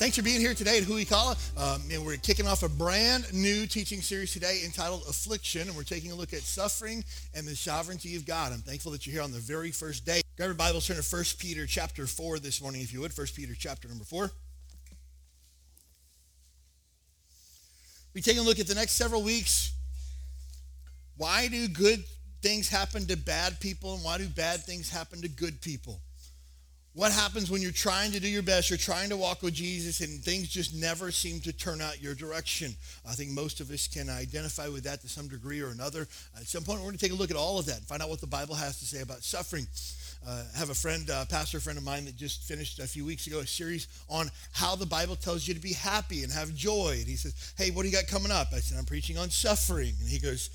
Thanks for being here today at Huikala. Um, and we're kicking off a brand new teaching series today entitled Affliction. And we're taking a look at suffering and the sovereignty of God. I'm thankful that you're here on the very first day. Grab your Bibles, turn to 1 Peter chapter 4 this morning, if you would. 1 Peter chapter number 4. We're taking a look at the next several weeks. Why do good things happen to bad people and why do bad things happen to good people? What happens when you're trying to do your best, you're trying to walk with Jesus, and things just never seem to turn out your direction? I think most of us can identify with that to some degree or another. At some point, we're going to take a look at all of that and find out what the Bible has to say about suffering. Uh, I have a friend, uh, pastor friend of mine, that just finished a few weeks ago a series on how the Bible tells you to be happy and have joy. And he says, Hey, what do you got coming up? I said, I'm preaching on suffering. And he goes,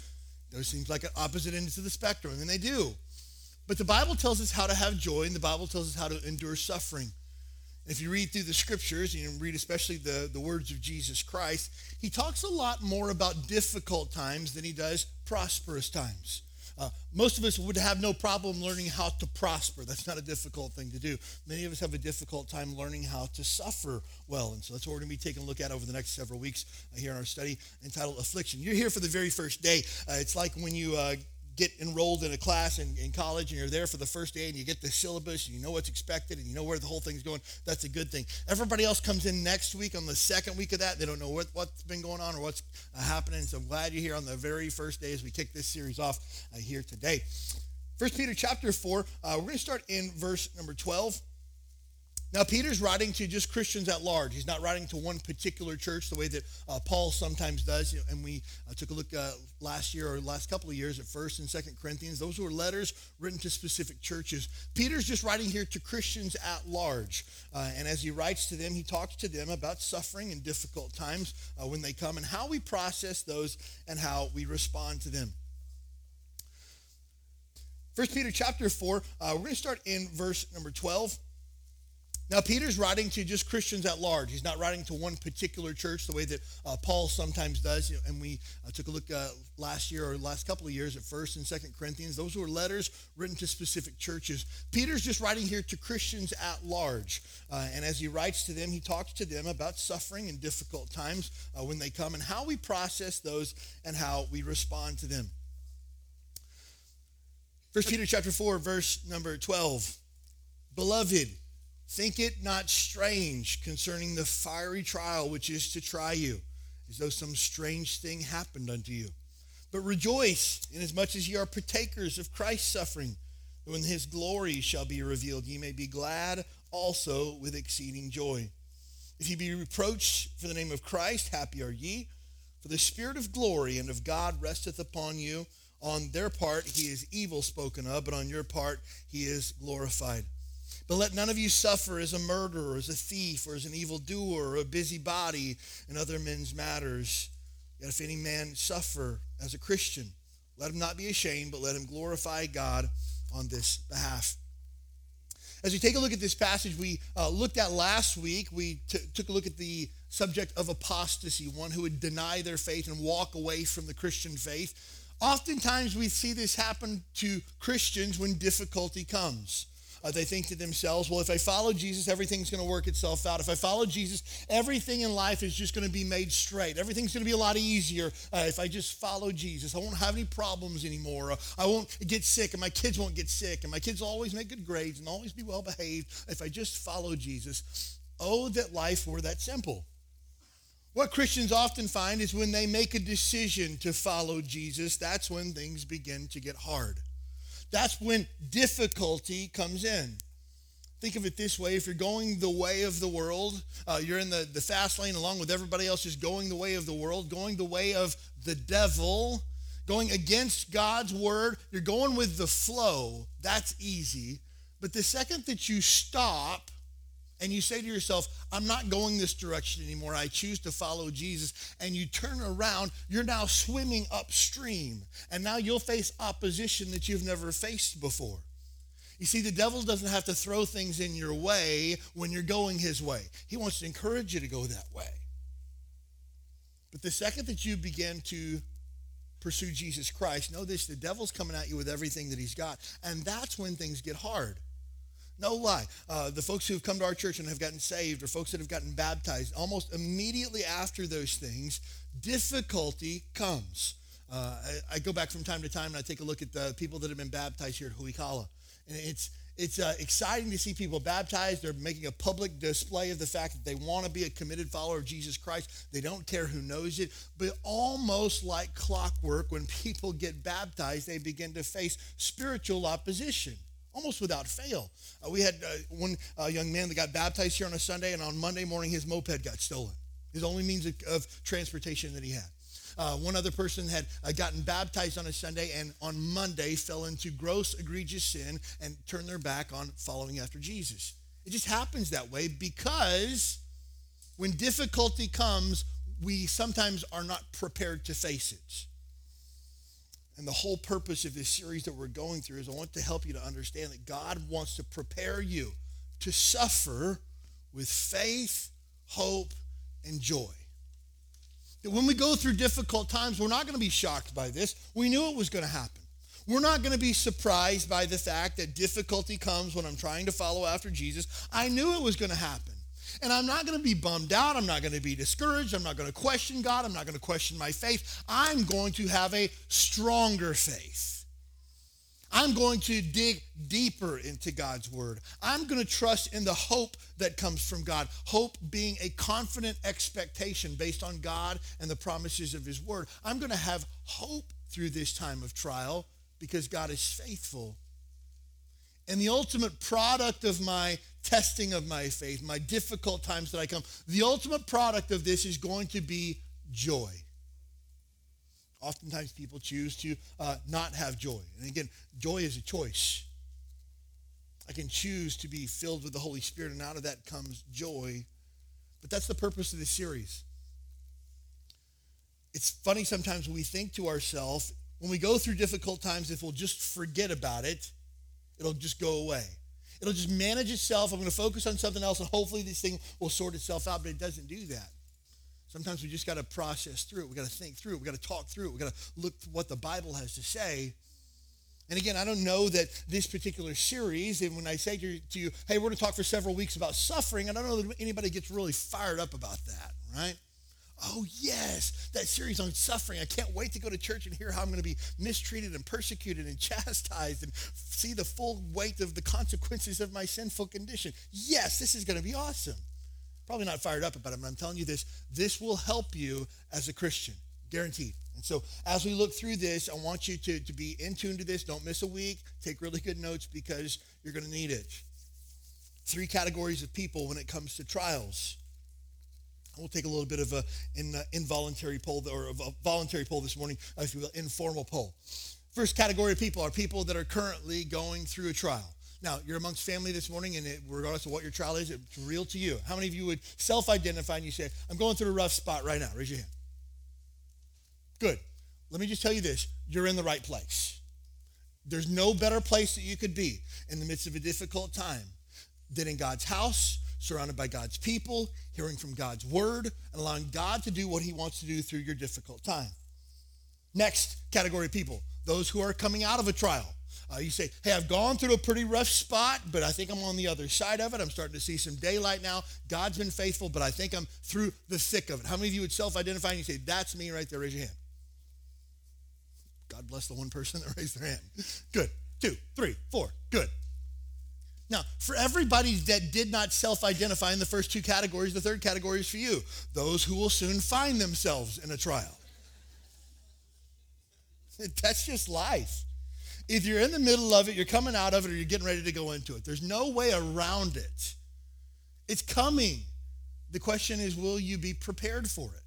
Those seems like opposite ends of the spectrum. And they do. But the Bible tells us how to have joy, and the Bible tells us how to endure suffering. If you read through the scriptures, you read especially the, the words of Jesus Christ, he talks a lot more about difficult times than he does prosperous times. Uh, most of us would have no problem learning how to prosper. That's not a difficult thing to do. Many of us have a difficult time learning how to suffer well. And so that's what we're going to be taking a look at over the next several weeks uh, here in our study entitled Affliction. You're here for the very first day. Uh, it's like when you uh, get enrolled in a class in, in college and you're there for the first day and you get the syllabus and you know what's expected and you know where the whole thing's going, that's a good thing. Everybody else comes in next week on the second week of that. They don't know what, what's been going on or what's uh, happening. So I'm glad you're here on the very first day as we kick this series off uh, here today. First Peter chapter 4, uh, we're going to start in verse number 12. Now, Peter's writing to just Christians at large. He's not writing to one particular church the way that uh, Paul sometimes does. And we uh, took a look uh, last year or last couple of years at 1st and 2nd Corinthians. Those were letters written to specific churches. Peter's just writing here to Christians at large. Uh, and as he writes to them, he talks to them about suffering and difficult times uh, when they come and how we process those and how we respond to them. First Peter chapter 4, uh, we're going to start in verse number 12. Now, Peter's writing to just Christians at large. He's not writing to one particular church the way that uh, Paul sometimes does. And we uh, took a look uh, last year or last couple of years at 1st and 2nd Corinthians. Those were letters written to specific churches. Peter's just writing here to Christians at large. Uh, and as he writes to them, he talks to them about suffering and difficult times uh, when they come and how we process those and how we respond to them. 1 Peter chapter 4, verse number 12. Beloved, Think it not strange concerning the fiery trial which is to try you, as though some strange thing happened unto you. But rejoice, inasmuch as ye are partakers of Christ's suffering, that when his glory shall be revealed, ye may be glad also with exceeding joy. If ye be reproached for the name of Christ, happy are ye, for the Spirit of glory and of God resteth upon you. On their part he is evil spoken of, but on your part he is glorified. But let none of you suffer as a murderer, as a thief, or as an evildoer, or a busybody in other men's matters. Yet if any man suffer as a Christian, let him not be ashamed, but let him glorify God on this behalf. As we take a look at this passage we uh, looked at last week, we t- took a look at the subject of apostasy, one who would deny their faith and walk away from the Christian faith. Oftentimes we see this happen to Christians when difficulty comes. Uh, they think to themselves, well, if I follow Jesus, everything's going to work itself out. If I follow Jesus, everything in life is just going to be made straight. Everything's going to be a lot easier uh, if I just follow Jesus. I won't have any problems anymore. Uh, I won't get sick, and my kids won't get sick, and my kids will always make good grades and always be well behaved if I just follow Jesus. Oh, that life were that simple. What Christians often find is when they make a decision to follow Jesus, that's when things begin to get hard. That's when difficulty comes in. Think of it this way if you're going the way of the world, uh, you're in the, the fast lane along with everybody else just going the way of the world, going the way of the devil, going against God's word, you're going with the flow. That's easy. But the second that you stop and you say to yourself, I'm not going this direction anymore. I choose to follow Jesus. And you turn around, you're now swimming upstream. And now you'll face opposition that you've never faced before. You see, the devil doesn't have to throw things in your way when you're going his way, he wants to encourage you to go that way. But the second that you begin to pursue Jesus Christ, know this the devil's coming at you with everything that he's got. And that's when things get hard. No lie. Uh, the folks who have come to our church and have gotten saved, or folks that have gotten baptized, almost immediately after those things, difficulty comes. Uh, I, I, go back from time to time and I take a look at the people that have been baptized here at Huikala. And it's, it's uh, exciting to see people baptized. They're making a public display of the fact that they want to be a committed follower of Jesus Christ. They don't care who knows it. But almost like clockwork, when people get baptized, they begin to face spiritual opposition almost without fail. Uh, we had uh, one uh, young man that got baptized here on a Sunday, and on Monday morning, his moped got stolen. His only means of, of transportation that he had. Uh, one other person had uh, gotten baptized on a Sunday and on Monday fell into gross, egregious sin and turned their back on following after Jesus. It just happens that way because when difficulty comes, we sometimes are not prepared to face it. And the whole purpose of this series that we're going through is I want to help you to understand that God wants to prepare you to suffer with faith, hope, and joy. That when we go through difficult times, we're not going to be shocked by this. We knew it was going to happen. We're not going to be surprised by the fact that difficulty comes when I'm trying to follow after Jesus. I knew it was going to happen. And I'm not going to be bummed out. I'm not going to be discouraged. I'm not going to question God. I'm not going to question my faith. I'm going to have a stronger faith. I'm going to dig deeper into God's word. I'm going to trust in the hope that comes from God. Hope being a confident expectation based on God and the promises of his word. I'm going to have hope through this time of trial because God is faithful. And the ultimate product of my testing of my faith, my difficult times that I come, the ultimate product of this is going to be joy. Oftentimes people choose to uh, not have joy. And again, joy is a choice. I can choose to be filled with the Holy Spirit, and out of that comes joy. But that's the purpose of this series. It's funny sometimes we think to ourselves, when we go through difficult times, if we'll just forget about it, it'll just go away. It'll just manage itself. I'm going to focus on something else, and hopefully this thing will sort itself out, but it doesn't do that. Sometimes we just got to process through it. We got to think through it. We got to talk through it. We got to look what the Bible has to say. And again, I don't know that this particular series, and when I say to you, to you hey, we're going to talk for several weeks about suffering, I don't know that anybody gets really fired up about that, right? Oh, yes, that series on suffering. I can't wait to go to church and hear how I'm going to be mistreated and persecuted and chastised and see the full weight of the consequences of my sinful condition. Yes, this is going to be awesome. Probably not fired up about it, but I'm telling you this this will help you as a Christian, guaranteed. And so, as we look through this, I want you to, to be in tune to this. Don't miss a week. Take really good notes because you're going to need it. Three categories of people when it comes to trials We'll take a little bit of an in, uh, involuntary poll or a voluntary poll this morning, if you will, informal poll. First category of people are people that are currently going through a trial. Now, you're amongst family this morning, and it, regardless of what your trial is, it's real to you. How many of you would self identify and you say, I'm going through a rough spot right now? Raise your hand. Good. Let me just tell you this you're in the right place. There's no better place that you could be in the midst of a difficult time than in God's house surrounded by God's people, hearing from God's word, and allowing God to do what he wants to do through your difficult time. Next category of people, those who are coming out of a trial. Uh, you say, hey, I've gone through a pretty rough spot, but I think I'm on the other side of it. I'm starting to see some daylight now. God's been faithful, but I think I'm through the thick of it. How many of you would self identify and you say, that's me right there? Raise your hand. God bless the one person that raised their hand. Good. Two, three, four. Good. Now, for everybody that did not self identify in the first two categories, the third category is for you those who will soon find themselves in a trial. That's just life. If you're in the middle of it, you're coming out of it, or you're getting ready to go into it. There's no way around it. It's coming. The question is, will you be prepared for it?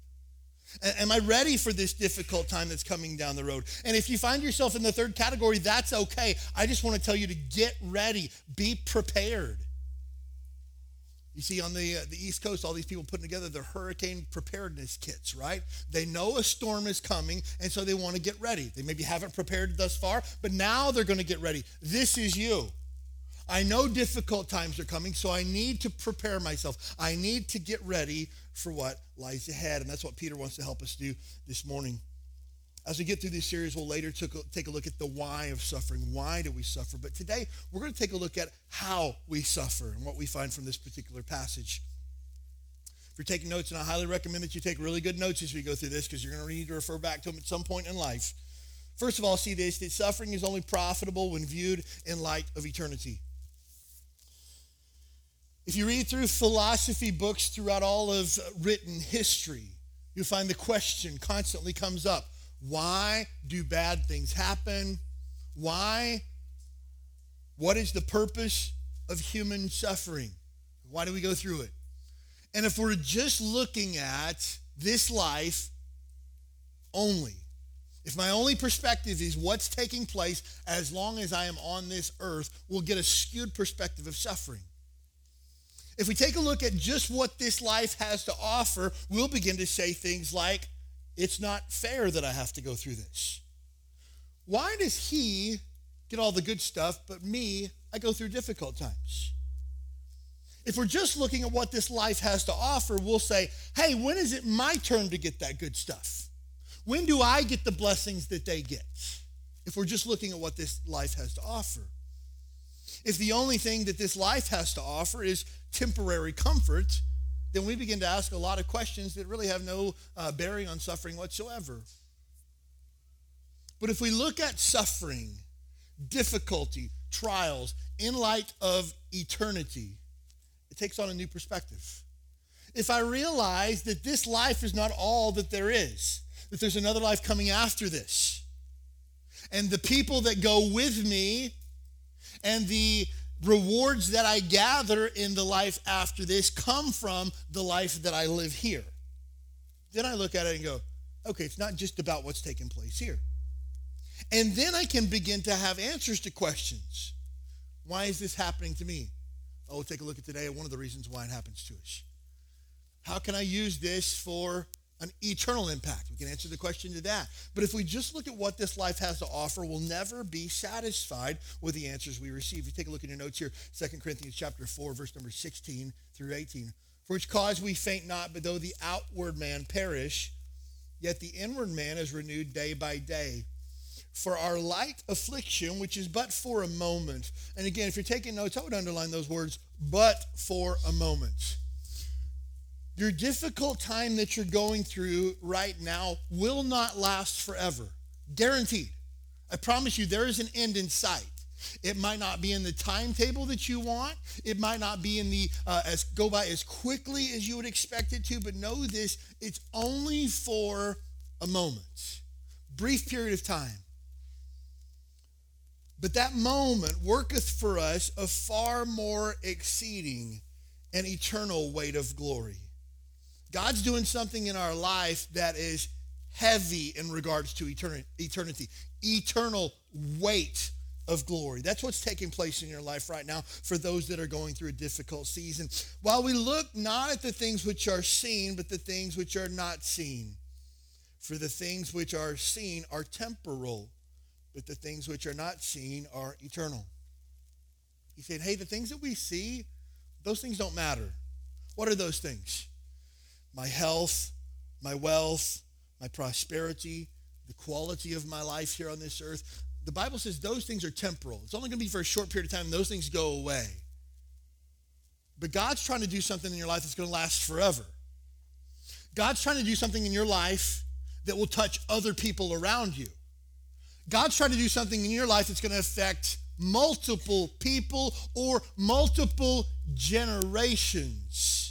Am I ready for this difficult time that's coming down the road? And if you find yourself in the third category, that's okay. I just want to tell you to get ready, be prepared. You see, on the, uh, the East Coast, all these people putting together their hurricane preparedness kits, right? They know a storm is coming, and so they want to get ready. They maybe haven't prepared thus far, but now they're going to get ready. This is you. I know difficult times are coming, so I need to prepare myself. I need to get ready for what lies ahead. And that's what Peter wants to help us do this morning. As we get through this series, we'll later take a look at the why of suffering. Why do we suffer? But today, we're going to take a look at how we suffer and what we find from this particular passage. If you're taking notes, and I highly recommend that you take really good notes as we go through this because you're going to need to refer back to them at some point in life. First of all, see this that suffering is only profitable when viewed in light of eternity. If you read through philosophy books throughout all of written history, you'll find the question constantly comes up why do bad things happen? Why? What is the purpose of human suffering? Why do we go through it? And if we're just looking at this life only, if my only perspective is what's taking place as long as I am on this earth, we'll get a skewed perspective of suffering. If we take a look at just what this life has to offer, we'll begin to say things like, it's not fair that I have to go through this. Why does he get all the good stuff, but me, I go through difficult times? If we're just looking at what this life has to offer, we'll say, hey, when is it my turn to get that good stuff? When do I get the blessings that they get? If we're just looking at what this life has to offer. If the only thing that this life has to offer is temporary comfort, then we begin to ask a lot of questions that really have no uh, bearing on suffering whatsoever. But if we look at suffering, difficulty, trials in light of eternity, it takes on a new perspective. If I realize that this life is not all that there is, that there's another life coming after this, and the people that go with me and the rewards that I gather in the life after this come from the life that I live here. Then I look at it and go, okay, it's not just about what's taking place here. And then I can begin to have answers to questions. Why is this happening to me? Oh, take a look at today one of the reasons why it happens to us. How can I use this for an eternal impact? We can answer the question to that. But if we just look at what this life has to offer, we'll never be satisfied with the answers we receive. If you take a look in your notes here, 2 Corinthians chapter 4, verse number 16 through 18. For which cause we faint not, but though the outward man perish, yet the inward man is renewed day by day. For our light affliction, which is but for a moment. And again, if you're taking notes, I would underline those words, but for a moment your difficult time that you're going through right now will not last forever. Guaranteed. I promise you, there is an end in sight. It might not be in the timetable that you want. It might not be in the uh, as go by as quickly as you would expect it to. But know this: it's only for a moment, brief period of time. But that moment worketh for us a far more exceeding and eternal weight of glory. God's doing something in our life that is heavy in regards to eternity, eternal weight of glory. That's what's taking place in your life right now for those that are going through a difficult season. While we look not at the things which are seen, but the things which are not seen. For the things which are seen are temporal, but the things which are not seen are eternal. He said, Hey, the things that we see, those things don't matter. What are those things? My health, my wealth, my prosperity, the quality of my life here on this earth. The Bible says those things are temporal. It's only going to be for a short period of time, those things go away. But God's trying to do something in your life that's going to last forever. God's trying to do something in your life that will touch other people around you. God's trying to do something in your life that's going to affect multiple people or multiple generations.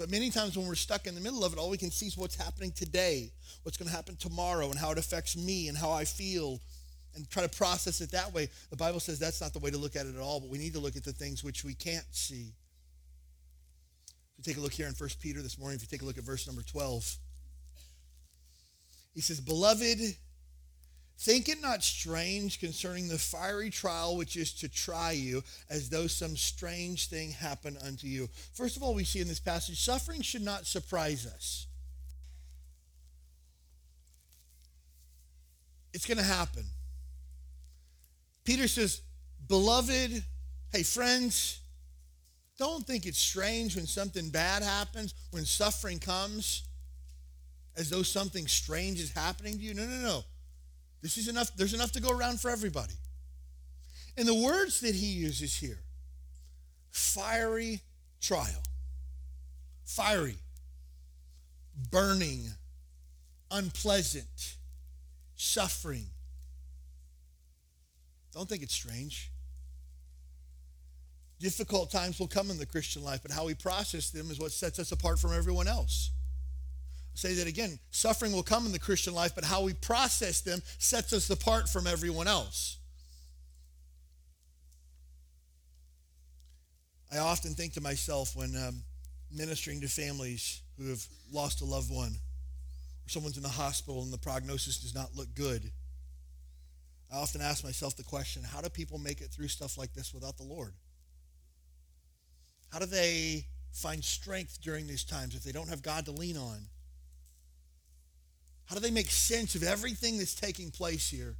But many times when we're stuck in the middle of it, all we can see is what's happening today, what's going to happen tomorrow, and how it affects me and how I feel, and try to process it that way. The Bible says that's not the way to look at it at all, but we need to look at the things which we can't see. If you take a look here in 1 Peter this morning, if you take a look at verse number 12, he says, Beloved, Think it not strange concerning the fiery trial which is to try you, as though some strange thing happened unto you. First of all, we see in this passage, suffering should not surprise us. It's going to happen. Peter says, Beloved, hey, friends, don't think it's strange when something bad happens, when suffering comes, as though something strange is happening to you. No, no, no. This is enough, there's enough to go around for everybody. And the words that he uses here fiery trial, fiery, burning, unpleasant, suffering. Don't think it's strange. Difficult times will come in the Christian life, but how we process them is what sets us apart from everyone else say that again. Suffering will come in the Christian life, but how we process them sets us apart from everyone else. I often think to myself when um, ministering to families who have lost a loved one, or someone's in the hospital and the prognosis does not look good. I often ask myself the question how do people make it through stuff like this without the Lord? How do they find strength during these times if they don't have God to lean on? How do they make sense of everything that's taking place here?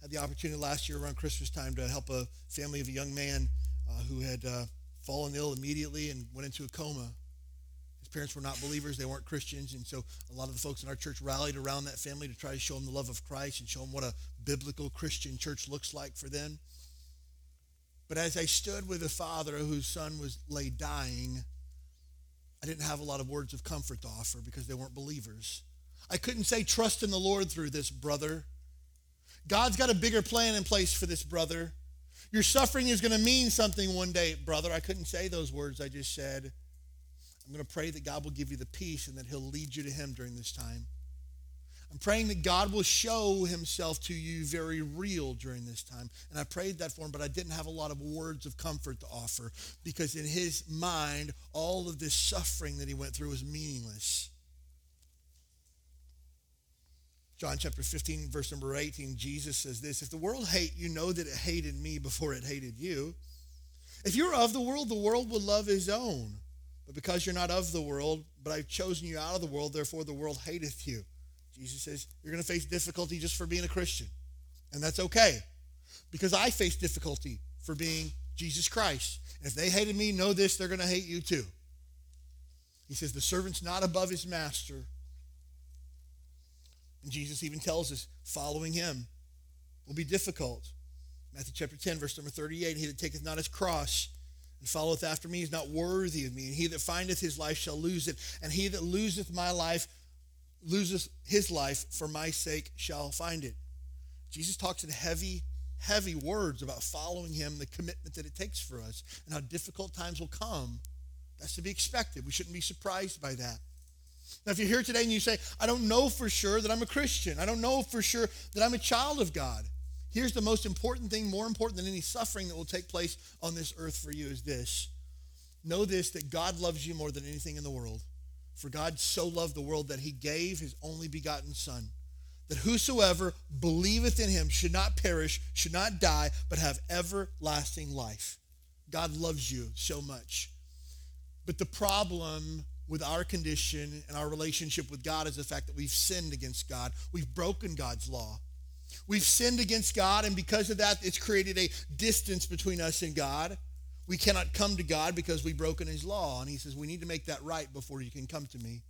I had the opportunity last year around Christmas time to help a family of a young man uh, who had uh, fallen ill immediately and went into a coma. His parents were not believers, they weren't Christians, and so a lot of the folks in our church rallied around that family to try to show them the love of Christ and show them what a biblical Christian church looks like for them. But as I stood with a father whose son was lay dying, I didn't have a lot of words of comfort to offer because they weren't believers. I couldn't say, trust in the Lord through this, brother. God's got a bigger plan in place for this, brother. Your suffering is going to mean something one day, brother. I couldn't say those words I just said. I'm going to pray that God will give you the peace and that He'll lead you to Him during this time. I'm praying that God will show himself to you very real during this time. And I prayed that for him, but I didn't have a lot of words of comfort to offer because in his mind, all of this suffering that he went through was meaningless. John chapter 15, verse number 18, Jesus says this If the world hate you, know that it hated me before it hated you. If you're of the world, the world will love his own. But because you're not of the world, but I've chosen you out of the world, therefore the world hateth you. Jesus says, You're going to face difficulty just for being a Christian. And that's okay. Because I face difficulty for being Jesus Christ. And if they hated me, know this, they're going to hate you too. He says, The servant's not above his master. And Jesus even tells us, following him will be difficult. Matthew chapter 10, verse number 38 He that taketh not his cross and followeth after me is not worthy of me. And he that findeth his life shall lose it. And he that loseth my life loses his life for my sake shall find it. Jesus talks in heavy, heavy words about following him, the commitment that it takes for us, and how difficult times will come. That's to be expected. We shouldn't be surprised by that. Now, if you're here today and you say, I don't know for sure that I'm a Christian, I don't know for sure that I'm a child of God, here's the most important thing, more important than any suffering that will take place on this earth for you, is this. Know this that God loves you more than anything in the world. For God so loved the world that he gave his only begotten Son, that whosoever believeth in him should not perish, should not die, but have everlasting life. God loves you so much. But the problem with our condition and our relationship with God is the fact that we've sinned against God. We've broken God's law. We've sinned against God, and because of that, it's created a distance between us and God. We cannot come to God because we've broken his law. And he says, we need to make that right before you can come to me.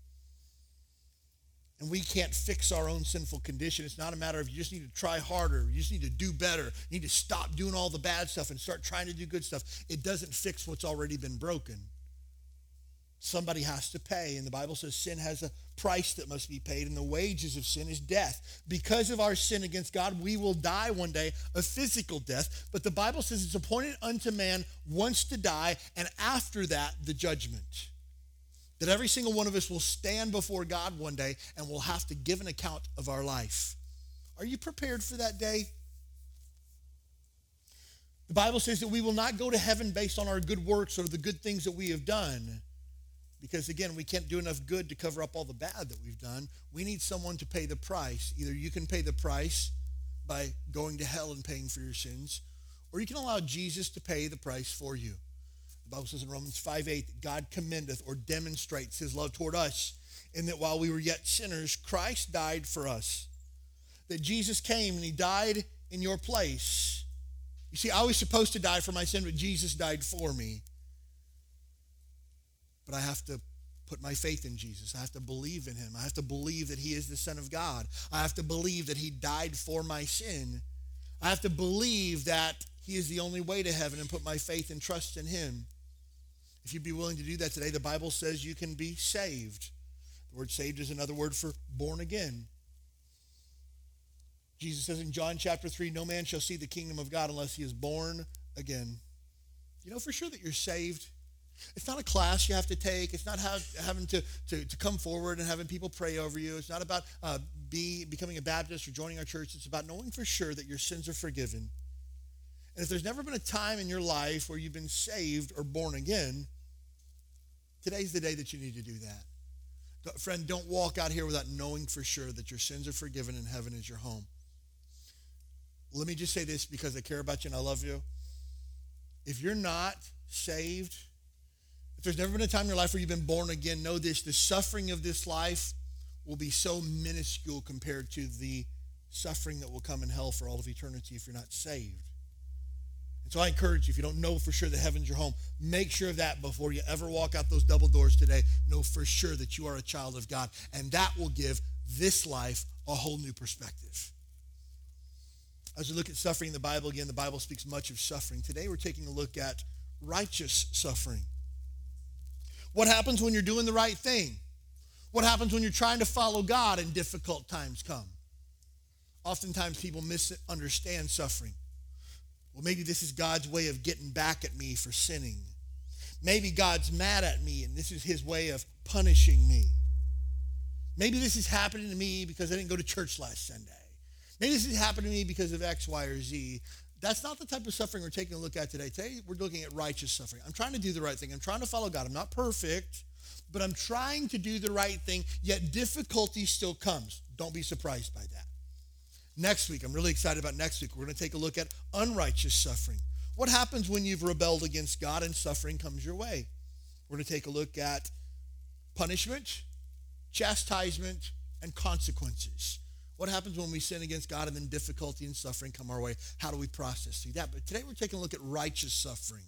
And we can't fix our own sinful condition. It's not a matter of you just need to try harder. You just need to do better. You need to stop doing all the bad stuff and start trying to do good stuff. It doesn't fix what's already been broken. Somebody has to pay. And the Bible says sin has a price that must be paid, and the wages of sin is death. Because of our sin against God, we will die one day, a physical death. But the Bible says it's appointed unto man once to die, and after that, the judgment. That every single one of us will stand before God one day and will have to give an account of our life. Are you prepared for that day? The Bible says that we will not go to heaven based on our good works or the good things that we have done. Because again, we can't do enough good to cover up all the bad that we've done. We need someone to pay the price. Either you can pay the price by going to hell and paying for your sins, or you can allow Jesus to pay the price for you. The Bible says in Romans 5 8, God commendeth or demonstrates his love toward us in that while we were yet sinners, Christ died for us. That Jesus came and he died in your place. You see, I was supposed to die for my sin, but Jesus died for me. But I have to put my faith in Jesus. I have to believe in him. I have to believe that he is the Son of God. I have to believe that he died for my sin. I have to believe that he is the only way to heaven and put my faith and trust in him. If you'd be willing to do that today, the Bible says you can be saved. The word saved is another word for born again. Jesus says in John chapter 3, no man shall see the kingdom of God unless he is born again. You know for sure that you're saved it's not a class you have to take. It's not having to, to, to come forward and having people pray over you. It's not about uh, be, becoming a Baptist or joining our church. It's about knowing for sure that your sins are forgiven. And if there's never been a time in your life where you've been saved or born again, today's the day that you need to do that. Friend, don't walk out here without knowing for sure that your sins are forgiven and heaven is your home. Let me just say this because I care about you and I love you. If you're not saved, if there's never been a time in your life where you've been born again, know this the suffering of this life will be so minuscule compared to the suffering that will come in hell for all of eternity if you're not saved. And so I encourage you, if you don't know for sure that heaven's your home, make sure of that before you ever walk out those double doors today. Know for sure that you are a child of God. And that will give this life a whole new perspective. As we look at suffering in the Bible, again, the Bible speaks much of suffering. Today we're taking a look at righteous suffering. What happens when you're doing the right thing? What happens when you're trying to follow God and difficult times come? Oftentimes people misunderstand suffering. Well, maybe this is God's way of getting back at me for sinning. Maybe God's mad at me and this is his way of punishing me. Maybe this is happening to me because I didn't go to church last Sunday. Maybe this is happening to me because of X, Y, or Z. That's not the type of suffering we're taking a look at today. Today, we're looking at righteous suffering. I'm trying to do the right thing. I'm trying to follow God. I'm not perfect, but I'm trying to do the right thing, yet difficulty still comes. Don't be surprised by that. Next week, I'm really excited about next week. We're going to take a look at unrighteous suffering. What happens when you've rebelled against God and suffering comes your way? We're going to take a look at punishment, chastisement, and consequences. What happens when we sin against God and then difficulty and suffering come our way? How do we process through that? But today we're taking a look at righteous suffering.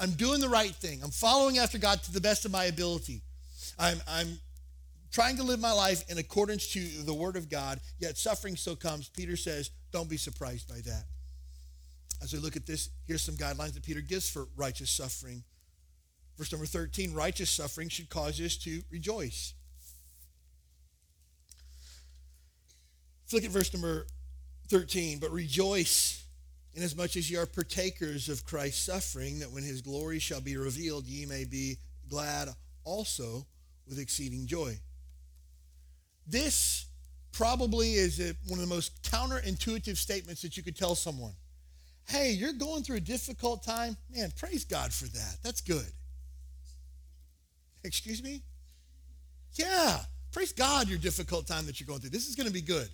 I'm doing the right thing. I'm following after God to the best of my ability. I'm, I'm trying to live my life in accordance to the word of God, yet suffering still comes. Peter says, don't be surprised by that. As we look at this, here's some guidelines that Peter gives for righteous suffering. Verse number 13 righteous suffering should cause us to rejoice. Let's look at verse number 13. But rejoice inasmuch as ye are partakers of Christ's suffering, that when his glory shall be revealed, ye may be glad also with exceeding joy. This probably is a, one of the most counterintuitive statements that you could tell someone. Hey, you're going through a difficult time. Man, praise God for that. That's good. Excuse me? Yeah, praise God your difficult time that you're going through. This is going to be good.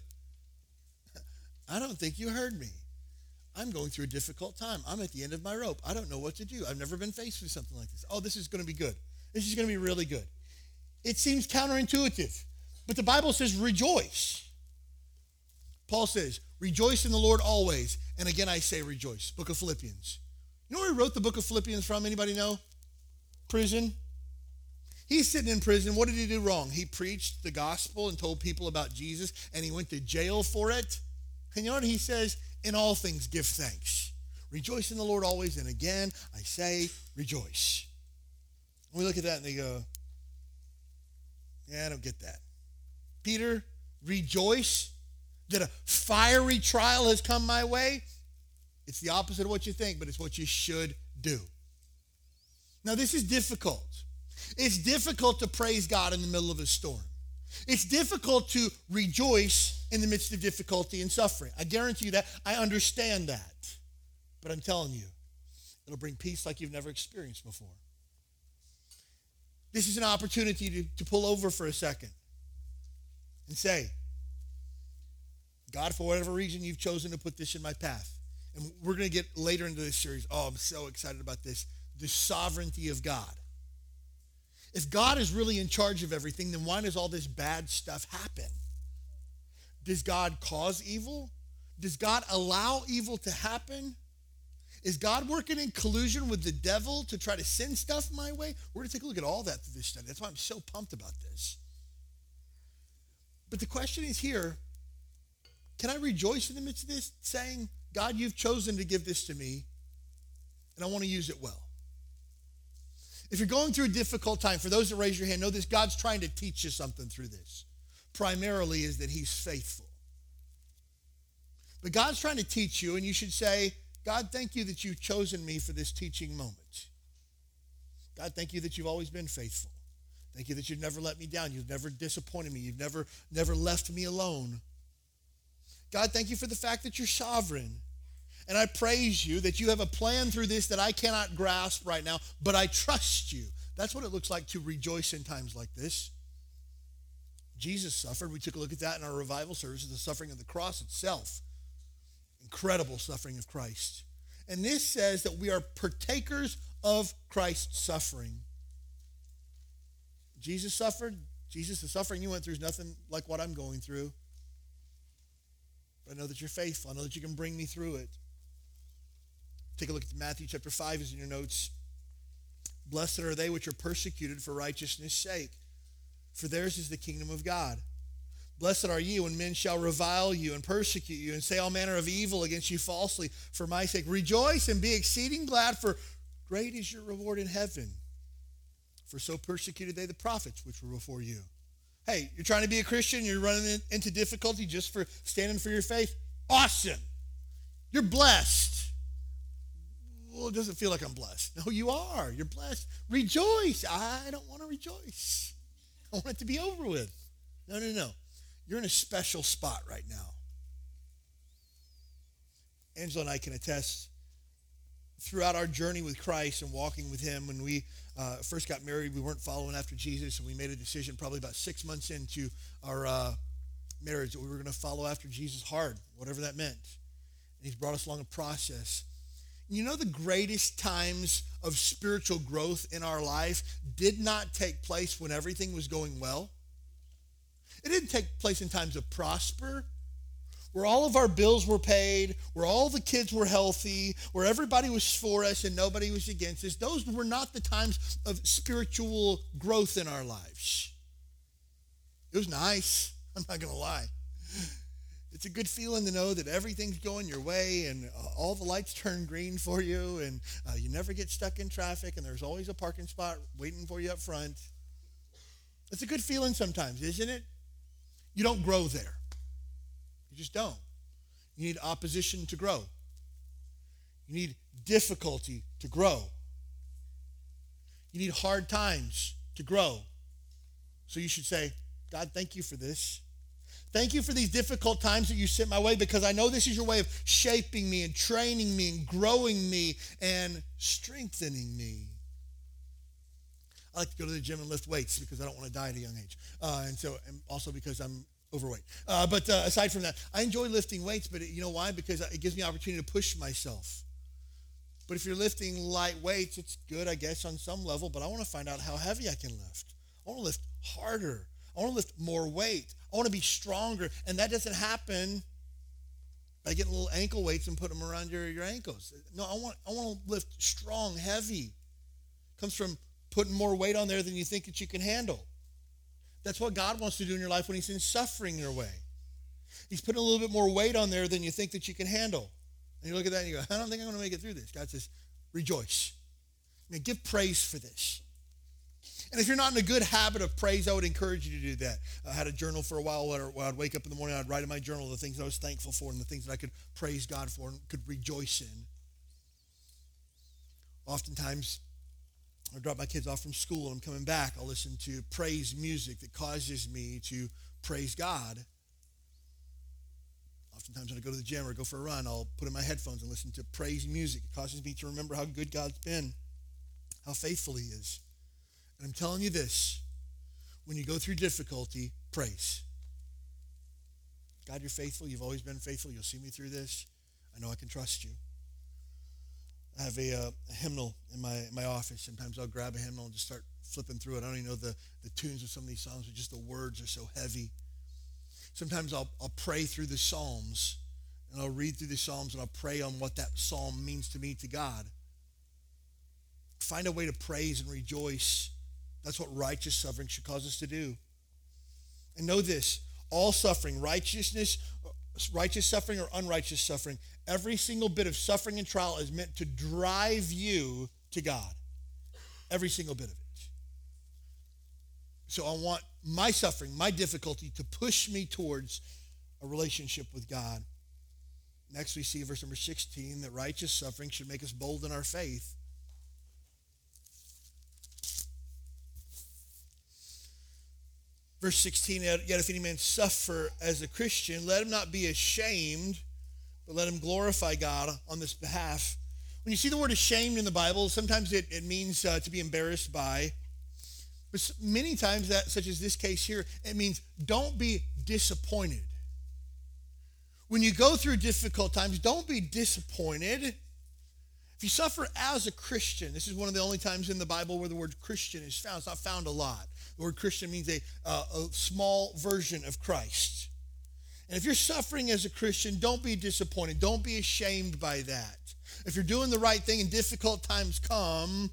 I don't think you heard me. I'm going through a difficult time. I'm at the end of my rope. I don't know what to do. I've never been faced with something like this. Oh, this is going to be good. This is going to be really good. It seems counterintuitive, but the Bible says rejoice. Paul says, rejoice in the Lord always. And again, I say rejoice. Book of Philippians. You know where he wrote the book of Philippians from? Anybody know? Prison. He's sitting in prison. What did he do wrong? He preached the gospel and told people about Jesus, and he went to jail for it. And you know what he says? In all things, give thanks. Rejoice in the Lord always. And again, I say, rejoice. And we look at that and they go, yeah, I don't get that. Peter, rejoice that a fiery trial has come my way. It's the opposite of what you think, but it's what you should do. Now, this is difficult. It's difficult to praise God in the middle of a storm. It's difficult to rejoice in the midst of difficulty and suffering. I guarantee you that. I understand that. But I'm telling you, it'll bring peace like you've never experienced before. this is an opportunity to, to pull over for a second and say, God, for whatever reason you've chosen to put this in my path. And we're going to get later into this series. Oh, I'm so excited about this. The sovereignty of God. If God is really in charge of everything, then why does all this bad stuff happen? Does God cause evil? Does God allow evil to happen? Is God working in collusion with the devil to try to send stuff my way? We're going to take a look at all that through this study. That's why I'm so pumped about this. But the question is here can I rejoice in the midst of this, saying, God, you've chosen to give this to me, and I want to use it well? If you're going through a difficult time, for those that raise your hand, know this God's trying to teach you something through this. Primarily is that He's faithful. But God's trying to teach you, and you should say, God, thank you that you've chosen me for this teaching moment. God, thank you that you've always been faithful. Thank you that you've never let me down. You've never disappointed me. You've never, never left me alone. God, thank you for the fact that you're sovereign. And I praise you that you have a plan through this that I cannot grasp right now, but I trust you. That's what it looks like to rejoice in times like this. Jesus suffered. We took a look at that in our revival service, the suffering of the cross itself incredible suffering of Christ. And this says that we are partakers of Christ's suffering. Jesus suffered. Jesus, the suffering you went through is nothing like what I'm going through. But I know that you're faithful. I know that you can bring me through it. Take a look at Matthew chapter 5 is in your notes. Blessed are they which are persecuted for righteousness' sake, for theirs is the kingdom of God. Blessed are you when men shall revile you and persecute you and say all manner of evil against you falsely for my sake. Rejoice and be exceeding glad, for great is your reward in heaven. For so persecuted they the prophets which were before you. Hey, you're trying to be a Christian, you're running into difficulty just for standing for your faith. Awesome. You're blessed. Well, it doesn't feel like I'm blessed. No, you are. You're blessed. Rejoice. I don't want to rejoice. I want it to be over with. No, no, no. You're in a special spot right now. Angela and I can attest throughout our journey with Christ and walking with Him, when we uh, first got married, we weren't following after Jesus, and we made a decision probably about six months into our uh, marriage that we were going to follow after Jesus hard, whatever that meant. And He's brought us along a process. You know, the greatest times of spiritual growth in our life did not take place when everything was going well. It didn't take place in times of prosper, where all of our bills were paid, where all the kids were healthy, where everybody was for us and nobody was against us. Those were not the times of spiritual growth in our lives. It was nice. I'm not going to lie. It's a good feeling to know that everything's going your way and uh, all the lights turn green for you and uh, you never get stuck in traffic and there's always a parking spot waiting for you up front. It's a good feeling sometimes, isn't it? You don't grow there. You just don't. You need opposition to grow. You need difficulty to grow. You need hard times to grow. So you should say, God, thank you for this. Thank you for these difficult times that you sent my way because I know this is your way of shaping me and training me and growing me and strengthening me. I like to go to the gym and lift weights because I don't want to die at a young age. Uh, and so, and also because I'm overweight. Uh, but uh, aside from that, I enjoy lifting weights, but it, you know why? Because it gives me opportunity to push myself. But if you're lifting light weights, it's good, I guess, on some level, but I want to find out how heavy I can lift. I want to lift harder. I want to lift more weight. I want to be stronger. And that doesn't happen by getting little ankle weights and put them around your, your ankles. No, I want, I want to lift strong, heavy. Comes from putting more weight on there than you think that you can handle. That's what God wants to do in your life when He's in suffering your way. He's putting a little bit more weight on there than you think that you can handle. And you look at that and you go, I don't think I'm going to make it through this. God says, rejoice. Now, give praise for this. And if you're not in a good habit of praise, I would encourage you to do that. I had a journal for a while where I'd wake up in the morning, I'd write in my journal the things I was thankful for and the things that I could praise God for and could rejoice in. Oftentimes, I drop my kids off from school and I'm coming back, I'll listen to praise music that causes me to praise God. Oftentimes when I go to the gym or go for a run, I'll put in my headphones and listen to praise music. It causes me to remember how good God's been, how faithful he is. I'm telling you this when you go through difficulty, praise. God, you're faithful. You've always been faithful. You'll see me through this. I know I can trust you. I have a, uh, a hymnal in my, my office. Sometimes I'll grab a hymnal and just start flipping through it. I don't even know the, the tunes of some of these songs, but just the words are so heavy. Sometimes I'll, I'll pray through the Psalms and I'll read through the Psalms and I'll pray on what that psalm means to me, to God. Find a way to praise and rejoice. That's what righteous suffering should cause us to do. And know this all suffering, righteousness, righteous suffering or unrighteous suffering, every single bit of suffering and trial is meant to drive you to God. Every single bit of it. So I want my suffering, my difficulty to push me towards a relationship with God. Next, we see verse number 16 that righteous suffering should make us bold in our faith. Verse 16, yet if any man suffer as a Christian, let him not be ashamed, but let him glorify God on this behalf. When you see the word ashamed in the Bible, sometimes it, it means uh, to be embarrassed by. But many times, that, such as this case here, it means don't be disappointed. When you go through difficult times, don't be disappointed. You suffer as a Christian, this is one of the only times in the Bible where the word Christian is found. It's not found a lot. The word Christian means a, uh, a small version of Christ. And if you're suffering as a Christian, don't be disappointed. Don't be ashamed by that. If you're doing the right thing and difficult times come,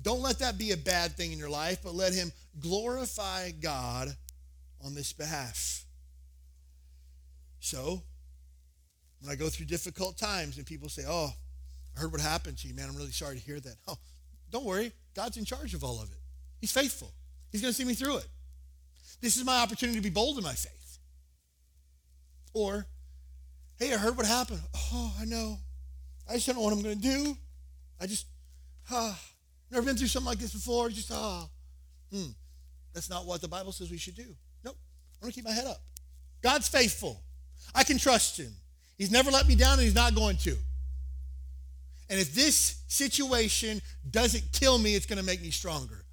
don't let that be a bad thing in your life, but let Him glorify God on this behalf. So, when I go through difficult times and people say, Oh, I heard what happened to you, man. I'm really sorry to hear that. Oh, don't worry. God's in charge of all of it. He's faithful. He's going to see me through it. This is my opportunity to be bold in my faith. Or, hey, I heard what happened. Oh, I know. I just don't know what I'm going to do. I just, ah, never been through something like this before. Just, ah. Hmm. That's not what the Bible says we should do. Nope. I'm going to keep my head up. God's faithful. I can trust him. He's never let me down and he's not going to. And if this situation doesn't kill me, it's going to make me stronger.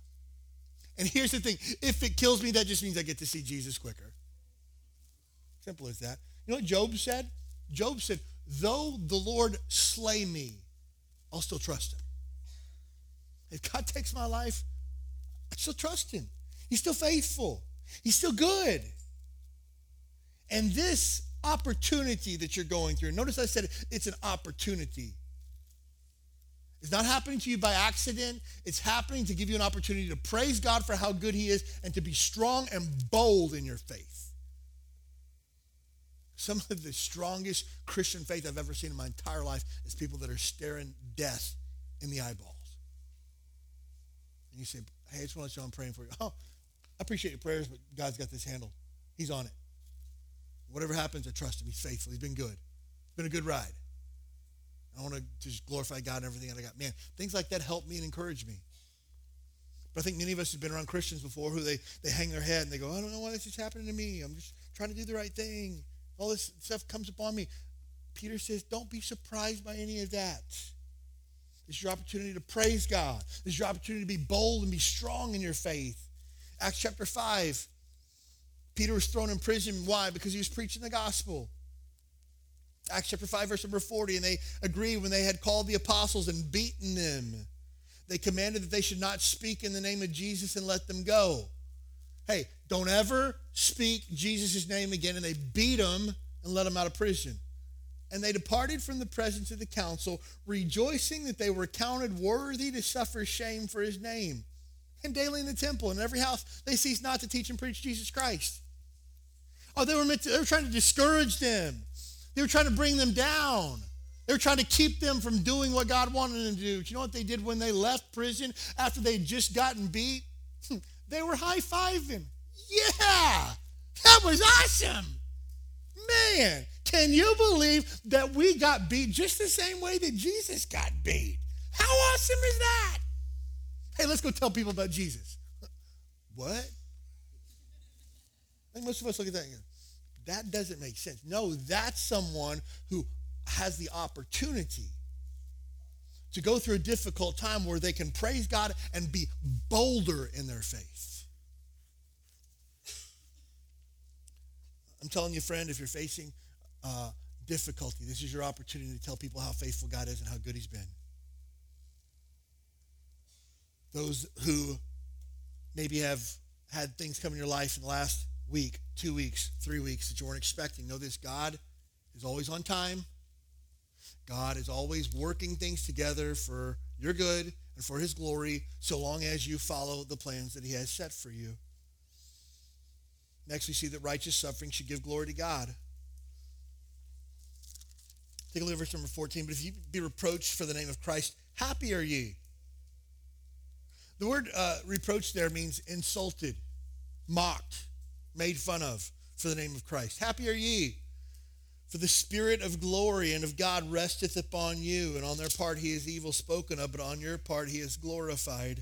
And here's the thing if it kills me, that just means I get to see Jesus quicker. Simple as that. You know what Job said? Job said, Though the Lord slay me, I'll still trust him. If God takes my life, I still trust him. He's still faithful, he's still good. And this opportunity that you're going through, notice I said it's an opportunity. It's not happening to you by accident. It's happening to give you an opportunity to praise God for how good He is and to be strong and bold in your faith. Some of the strongest Christian faith I've ever seen in my entire life is people that are staring death in the eyeballs. And you say, hey, I just want to know I'm praying for you. Oh, I appreciate your prayers, but God's got this handled. He's on it. Whatever happens, I trust him. He's faithful. He's been good. It's been a good ride. I want to just glorify God and everything I got. Man, things like that help me and encourage me. But I think many of us have been around Christians before who they, they hang their head and they go, I don't know why this is happening to me. I'm just trying to do the right thing. All this stuff comes upon me. Peter says, don't be surprised by any of that. It's your opportunity to praise God. It's your opportunity to be bold and be strong in your faith. Acts chapter 5. Peter was thrown in prison. Why? Because he was preaching the gospel. Acts chapter 5, verse number 40, and they agreed when they had called the apostles and beaten them. They commanded that they should not speak in the name of Jesus and let them go. Hey, don't ever speak Jesus' name again. And they beat them and let them out of prison. And they departed from the presence of the council, rejoicing that they were counted worthy to suffer shame for his name. And daily in the temple and in every house, they ceased not to teach and preach Jesus Christ. Oh, they were meant to, they were trying to discourage them. They were trying to bring them down. They were trying to keep them from doing what God wanted them to do. Do you know what they did when they left prison after they'd just gotten beat? they were high fiving. Yeah, that was awesome. Man, can you believe that we got beat just the same way that Jesus got beat? How awesome is that? Hey, let's go tell people about Jesus. What? I think most of us look at that and that doesn't make sense. No, that's someone who has the opportunity to go through a difficult time where they can praise God and be bolder in their faith. I'm telling you, friend, if you're facing uh, difficulty, this is your opportunity to tell people how faithful God is and how good He's been. Those who maybe have had things come in your life in the last week, two weeks, three weeks that you weren't expecting, know this God is always on time. God is always working things together for your good and for his glory so long as you follow the plans that he has set for you. Next, we see that righteous suffering should give glory to God. Take a look at verse number 14. But if you be reproached for the name of Christ, happy are ye. The word uh, reproach there means insulted, mocked, made fun of for the name of Christ. Happy are ye. For the spirit of glory and of God resteth upon you, and on their part he is evil spoken of, but on your part he is glorified.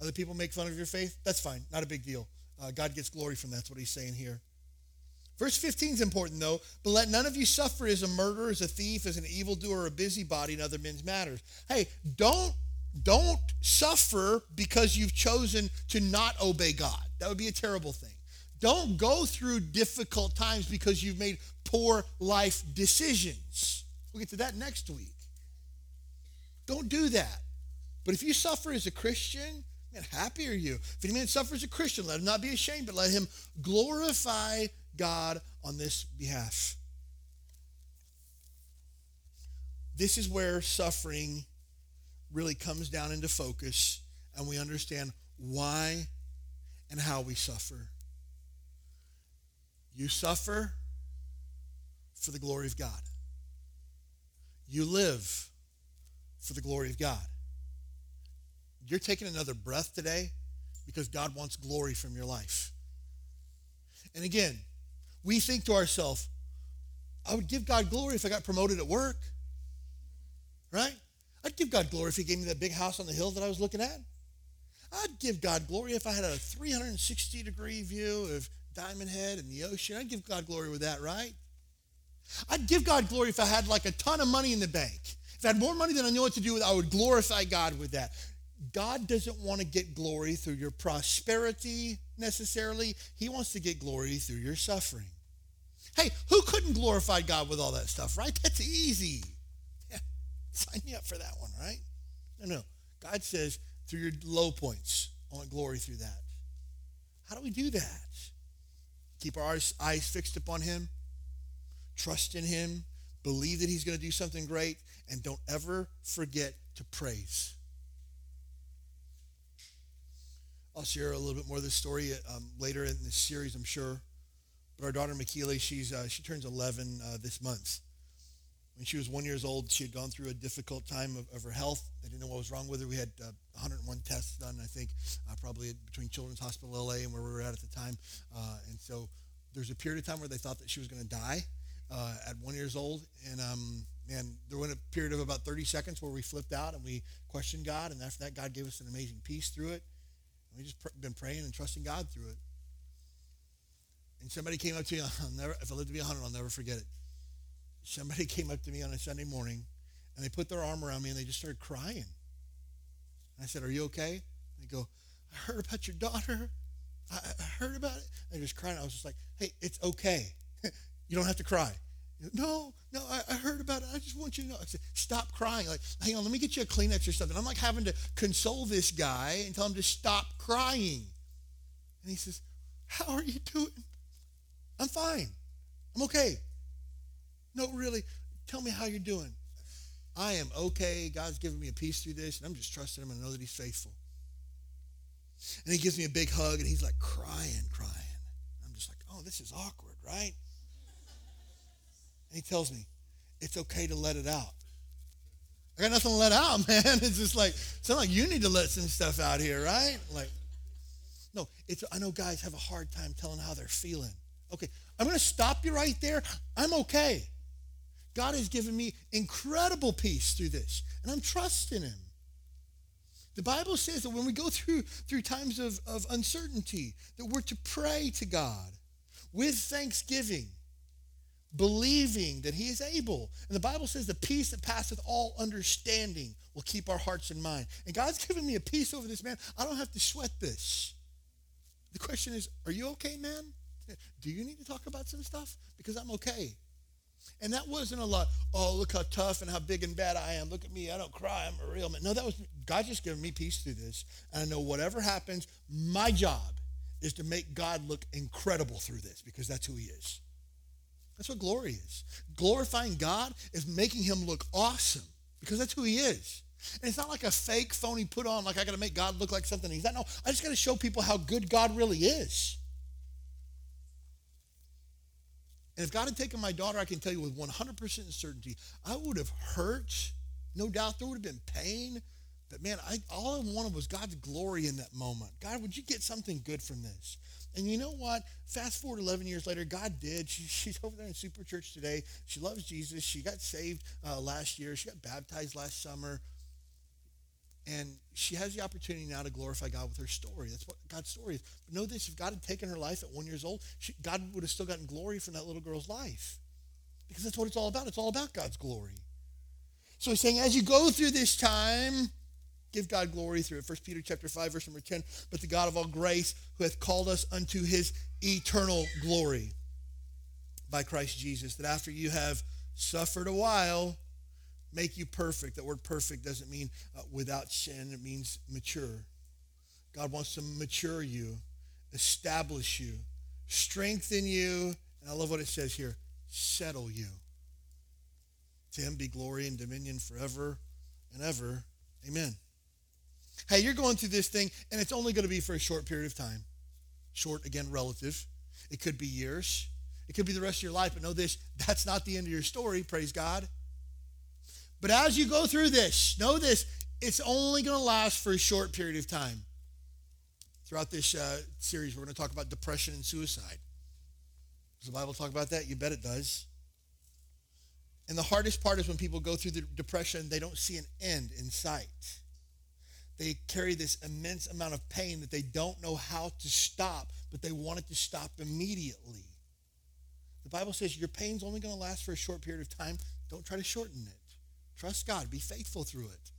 Other people make fun of your faith? That's fine. Not a big deal. Uh, God gets glory from that. That's what he's saying here. Verse 15 is important, though. But let none of you suffer as a murderer, as a thief, as an evildoer, or a busybody in other men's matters. Hey, don't don't suffer because you've chosen to not obey God. That would be a terrible thing. Don't go through difficult times because you've made poor life decisions. We'll get to that next week. Don't do that. But if you suffer as a Christian, man, happy are you. If any man suffers as a Christian, let him not be ashamed, but let him glorify God on this behalf. This is where suffering really comes down into focus and we understand why and how we suffer. You suffer for the glory of God. You live for the glory of God. You're taking another breath today because God wants glory from your life. And again, we think to ourselves, I would give God glory if I got promoted at work. Right? I'd give God glory if he gave me that big house on the hill that I was looking at. I'd give God glory if I had a 360 degree view of Diamond Head and the ocean. I'd give God glory with that, right? I'd give God glory if I had like a ton of money in the bank. If I had more money than I know what to do with, I would glorify God with that. God doesn't want to get glory through your prosperity necessarily. He wants to get glory through your suffering. Hey, who couldn't glorify God with all that stuff, right? That's easy. Yeah, sign me up for that one, right? No, no. God says through your low points, I want glory through that. How do we do that? Keep our eyes fixed upon Him, trust in Him, believe that He's going to do something great, and don't ever forget to praise. I'll share a little bit more of this story um, later in this series, I'm sure. But our daughter Makila, she's uh, she turns 11 uh, this month. When she was one years old, she had gone through a difficult time of, of her health. They didn't know what was wrong with her. We had uh, 101 tests done, I think, uh, probably between Children's Hospital LA and where we were at at the time. Uh, and so there's a period of time where they thought that she was going to die uh, at one years old. And um, man, there went a period of about 30 seconds where we flipped out and we questioned God. And after that, God gave us an amazing peace through it. And we just pr- been praying and trusting God through it. And somebody came up to me, I'll never, if I live to be 100, I'll never forget it. Somebody came up to me on a Sunday morning and they put their arm around me and they just started crying. I said, Are you okay? They go, I heard about your daughter. I, heard about it. They just crying. I was just like, Hey, it's okay. you don't have to cry. No, no, I, I, heard about it. I just want you to know. I said, stop crying. Like, hang on, let me get you a Kleenex or something. I'm like having to console this guy and tell him to stop crying. And he says, How are you doing? I'm fine. I'm okay. No, really. Tell me how you're doing. I am okay. God's given me a peace through this, and I'm just trusting him and I know that he's faithful. And he gives me a big hug, and he's like crying, crying. I'm just like, oh, this is awkward, right? And he tells me, it's okay to let it out. I got nothing to let out, man. It's just like, sound like you need to let some stuff out here, right? Like, no, it's I know guys have a hard time telling how they're feeling. Okay, I'm gonna stop you right there. I'm okay. God has given me incredible peace through this, and I'm trusting Him. The Bible says that when we go through, through times of, of uncertainty, that we're to pray to God with thanksgiving. believing that he is able. And the Bible says the peace that passeth all understanding will keep our hearts and mind. And God's given me a peace over this man. I don't have to sweat this. The question is, are you okay, man? Do you need to talk about some stuff? Because I'm okay. And that wasn't a lot, oh, look how tough and how big and bad I am. Look at me. I don't cry. I'm a real man. No, that was God just giving me peace through this. And I know whatever happens, my job is to make God look incredible through this because that's who he is. That's what glory is. Glorifying God is making him look awesome because that's who he is. And it's not like a fake, phony put on, like I got to make God look like something he's not. No, I just got to show people how good God really is. And if God had taken my daughter, I can tell you with 100% certainty, I would have hurt. No doubt there would have been pain. But man, I, all I wanted was God's glory in that moment. God, would you get something good from this? And you know what? Fast forward 11 years later, God did. She, she's over there in Super Church today. She loves Jesus. She got saved uh, last year. She got baptized last summer. And she has the opportunity now to glorify God with her story. That's what God's story is. But know this, if God had taken her life at one years old, she, God would have still gotten glory from that little girl's life. Because that's what it's all about. It's all about God's glory. So he's saying, as you go through this time, give God glory through it. 1 Peter chapter 5, verse number 10. But the God of all grace, who hath called us unto his eternal glory by Christ Jesus, that after you have suffered a while, make you perfect. That word perfect doesn't mean uh, without sin, it means mature. God wants to mature you, establish you, strengthen you, and I love what it says here settle you. To him be glory and dominion forever and ever. Amen. Hey, you're going through this thing, and it's only going to be for a short period of time. Short, again, relative. It could be years. It could be the rest of your life, but know this that's not the end of your story, praise God. But as you go through this, know this it's only going to last for a short period of time. Throughout this uh, series, we're going to talk about depression and suicide. Does the Bible talk about that? You bet it does. And the hardest part is when people go through the depression, they don't see an end in sight. They carry this immense amount of pain that they don't know how to stop, but they want it to stop immediately. The Bible says your pain's only going to last for a short period of time. Don't try to shorten it. Trust God. Be faithful through it.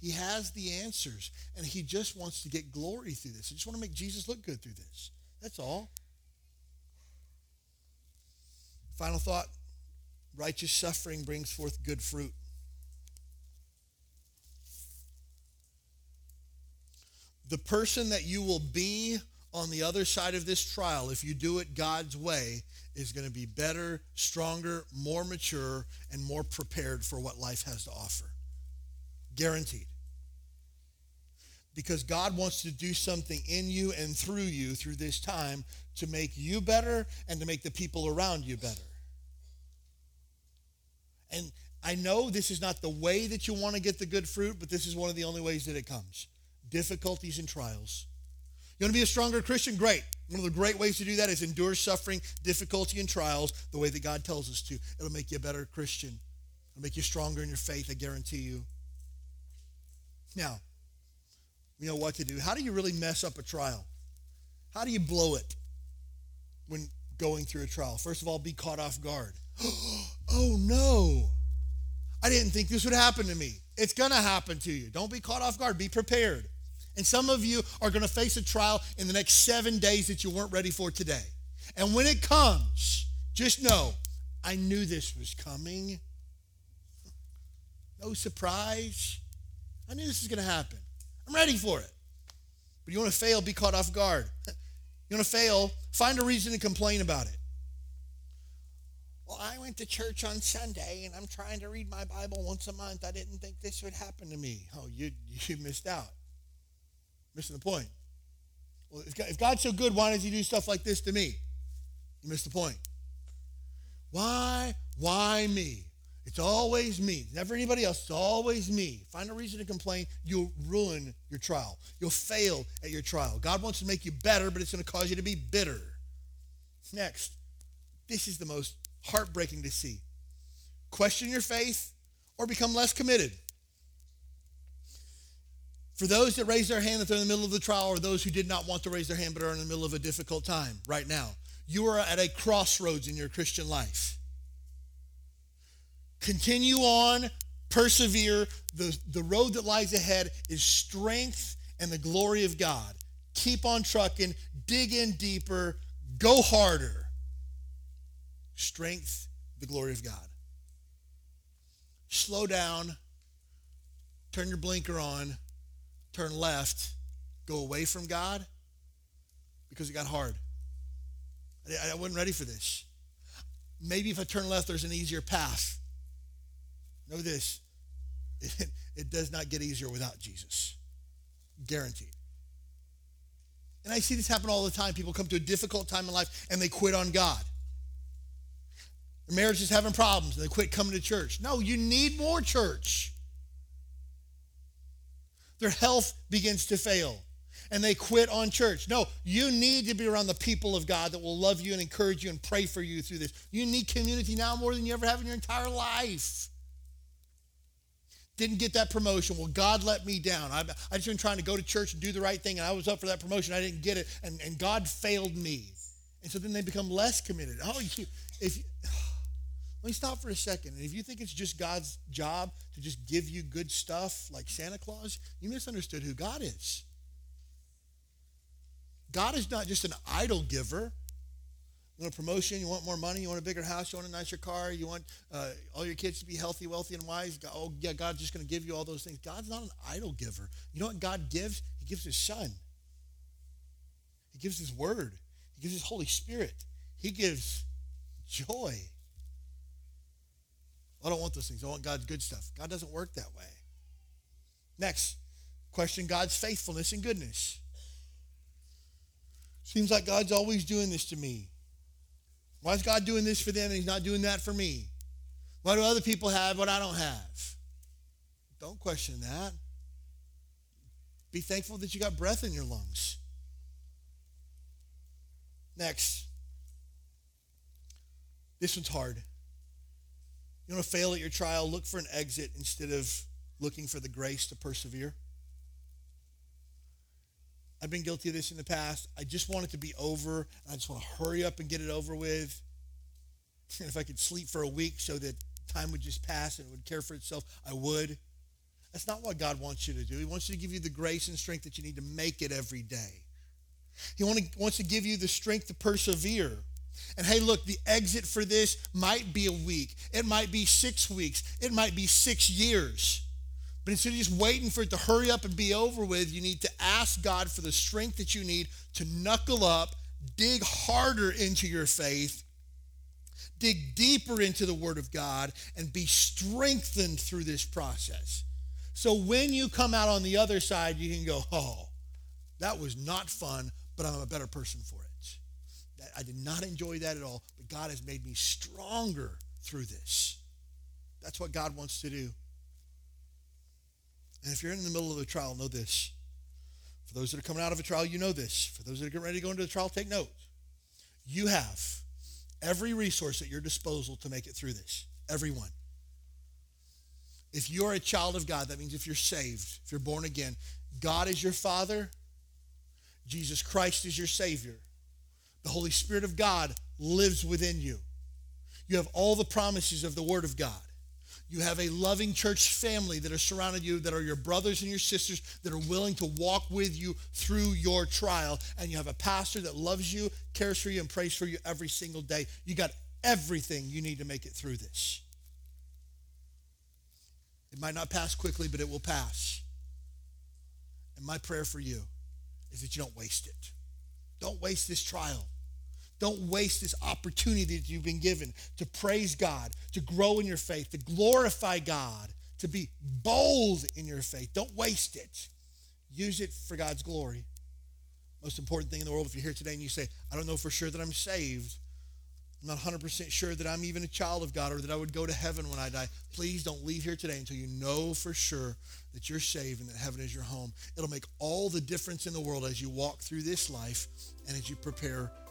He has the answers, and he just wants to get glory through this. He just want to make Jesus look good through this. That's all. Final thought righteous suffering brings forth good fruit. The person that you will be on the other side of this trial, if you do it God's way, is going to be better, stronger, more mature, and more prepared for what life has to offer. Guaranteed. Because God wants to do something in you and through you through this time to make you better and to make the people around you better. And I know this is not the way that you want to get the good fruit, but this is one of the only ways that it comes difficulties and trials. You want to be a stronger Christian? Great. One of the great ways to do that is endure suffering, difficulty, and trials the way that God tells us to. It'll make you a better Christian. It'll make you stronger in your faith, I guarantee you. Now, you know what to do. How do you really mess up a trial? How do you blow it when going through a trial? First of all, be caught off guard. oh no, I didn't think this would happen to me. It's going to happen to you. Don't be caught off guard. Be prepared. And some of you are going to face a trial in the next seven days that you weren't ready for today. And when it comes, just know, I knew this was coming. No surprise. I knew this was going to happen. I'm ready for it. But you want to fail, be caught off guard. You want to fail, find a reason to complain about it. Well, I went to church on Sunday and I'm trying to read my Bible once a month. I didn't think this would happen to me. Oh, you, you missed out. Missing the point. Well, if God's so good, why does he do stuff like this to me? You missed the point. Why? Why me? It's always me. Never anybody else. It's always me. Find a reason to complain. You'll ruin your trial. You'll fail at your trial. God wants to make you better, but it's going to cause you to be bitter. Next, this is the most heartbreaking to see. Question your faith or become less committed. For those that raise their hand that they're in the middle of the trial, or those who did not want to raise their hand but are in the middle of a difficult time right now, you are at a crossroads in your Christian life. Continue on, persevere. The, the road that lies ahead is strength and the glory of God. Keep on trucking, dig in deeper, go harder. Strength, the glory of God. Slow down, turn your blinker on, turn left, go away from God because it got hard. I, I wasn't ready for this. Maybe if I turn left, there's an easier path. Know this it, it does not get easier without Jesus. Guaranteed. And I see this happen all the time. People come to a difficult time in life and they quit on God. Their marriage is having problems and they quit coming to church. No, you need more church. Their health begins to fail and they quit on church. No, you need to be around the people of God that will love you and encourage you and pray for you through this. You need community now more than you ever have in your entire life. Didn't get that promotion. Well, God let me down. I, I just been trying to go to church and do the right thing, and I was up for that promotion. I didn't get it, and, and God failed me. And so then they become less committed. Oh, you, if let me stop for a second. And if you think it's just God's job to just give you good stuff like Santa Claus, you misunderstood who God is. God is not just an idol giver. You want a promotion? You want more money? You want a bigger house? You want a nicer car? You want uh, all your kids to be healthy, wealthy, and wise? Oh, yeah, God's just going to give you all those things. God's not an idol giver. You know what God gives? He gives His Son. He gives His Word. He gives His Holy Spirit. He gives joy. I don't want those things. I want God's good stuff. God doesn't work that way. Next, question God's faithfulness and goodness. Seems like God's always doing this to me. Why is God doing this for them and He's not doing that for me? Why do other people have what I don't have? Don't question that. Be thankful that you got breath in your lungs. Next. This one's hard. You want to fail at your trial? Look for an exit instead of looking for the grace to persevere. I've been guilty of this in the past. I just want it to be over. I just want to hurry up and get it over with. And if I could sleep for a week so that time would just pass and it would care for itself, I would. That's not what God wants you to do. He wants you to give you the grace and strength that you need to make it every day. He wants to give you the strength to persevere. And hey, look, the exit for this might be a week. It might be six weeks. It might be six years. But instead of just waiting for it to hurry up and be over with, you need to ask God for the strength that you need to knuckle up, dig harder into your faith, dig deeper into the Word of God, and be strengthened through this process. So when you come out on the other side, you can go, oh, that was not fun, but I'm a better person for it. I did not enjoy that at all, but God has made me stronger through this. That's what God wants to do. And if you're in the middle of a trial, know this. For those that are coming out of a trial, you know this. For those that are getting ready to go into the trial, take note. You have every resource at your disposal to make it through this. Everyone. If you're a child of God, that means if you're saved, if you're born again, God is your Father, Jesus Christ is your Savior. The Holy Spirit of God lives within you. You have all the promises of the Word of God. You have a loving church family that are surrounded you, that are your brothers and your sisters, that are willing to walk with you through your trial. And you have a pastor that loves you, cares for you, and prays for you every single day. You got everything you need to make it through this. It might not pass quickly, but it will pass. And my prayer for you is that you don't waste it. Don't waste this trial. Don't waste this opportunity that you've been given to praise God, to grow in your faith, to glorify God, to be bold in your faith. Don't waste it. Use it for God's glory. Most important thing in the world, if you're here today and you say, I don't know for sure that I'm saved, I'm not 100% sure that I'm even a child of God or that I would go to heaven when I die. Please don't leave here today until you know for sure that you're saved and that heaven is your home. It'll make all the difference in the world as you walk through this life and as you prepare